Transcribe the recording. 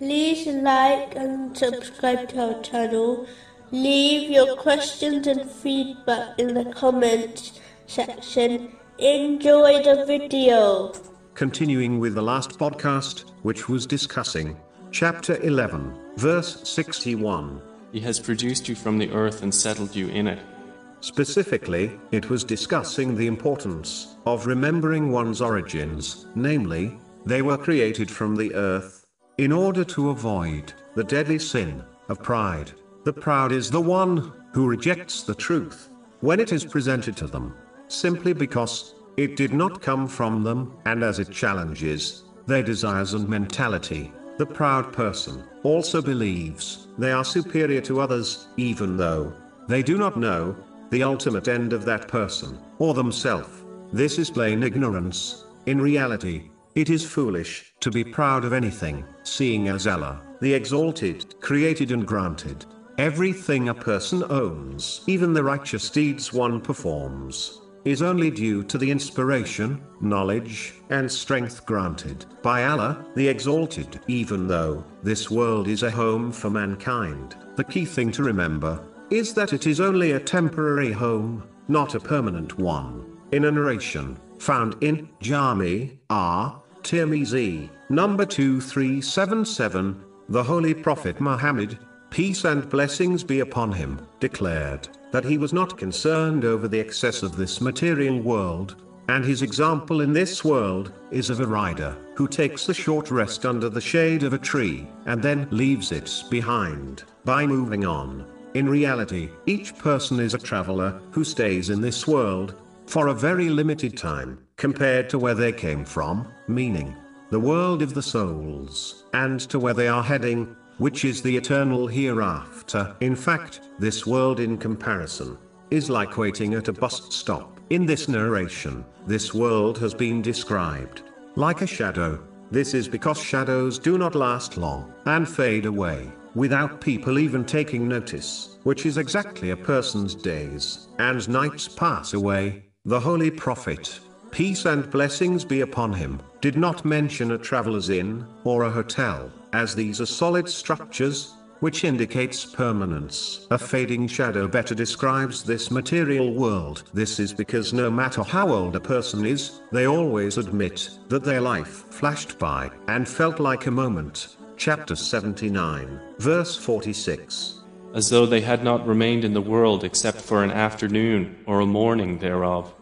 like and subscribe to our channel. Leave your questions and feedback in the comments section. Enjoy the video. Continuing with the last podcast, which was discussing chapter 11, verse 61. He has produced you from the earth and settled you in it. Specifically, it was discussing the importance of remembering one's origins, namely, they were created from the earth, in order to avoid the deadly sin of pride. The proud is the one who rejects the truth when it is presented to them, simply because it did not come from them, and as it challenges their desires and mentality. The proud person also believes they are superior to others, even though they do not know the ultimate end of that person, or themselves. This is plain ignorance. In reality, it is foolish to be proud of anything, seeing as Allah, the Exalted, created and granted everything a person owns, even the righteous deeds one performs, is only due to the inspiration, knowledge, and strength granted by Allah, the Exalted. Even though this world is a home for mankind, the key thing to remember is that it is only a temporary home, not a permanent one. In a narration found in Jami R. Tirmizi, number 2377, the Holy Prophet Muhammad, peace and blessings be upon him, declared that he was not concerned over the excess of this material world, and his example in this world is of a rider who takes a short rest under the shade of a tree and then leaves it behind by moving on. In reality, each person is a traveler who stays in this world for a very limited time compared to where they came from, meaning the world of the souls, and to where they are heading, which is the eternal hereafter. In fact, this world in comparison is like waiting at a bus stop. In this narration, this world has been described like a shadow. This is because shadows do not last long and fade away without people even taking notice, which is exactly a person's days and nights pass away. The Holy Prophet, peace and blessings be upon him, did not mention a traveler's inn or a hotel, as these are solid structures, which indicates permanence. A fading shadow better describes this material world. This is because no matter how old a person is, they always admit that their life flashed by and felt like a moment chapter 79, verse 46. As though they had not remained in the world except for an afternoon or a morning thereof.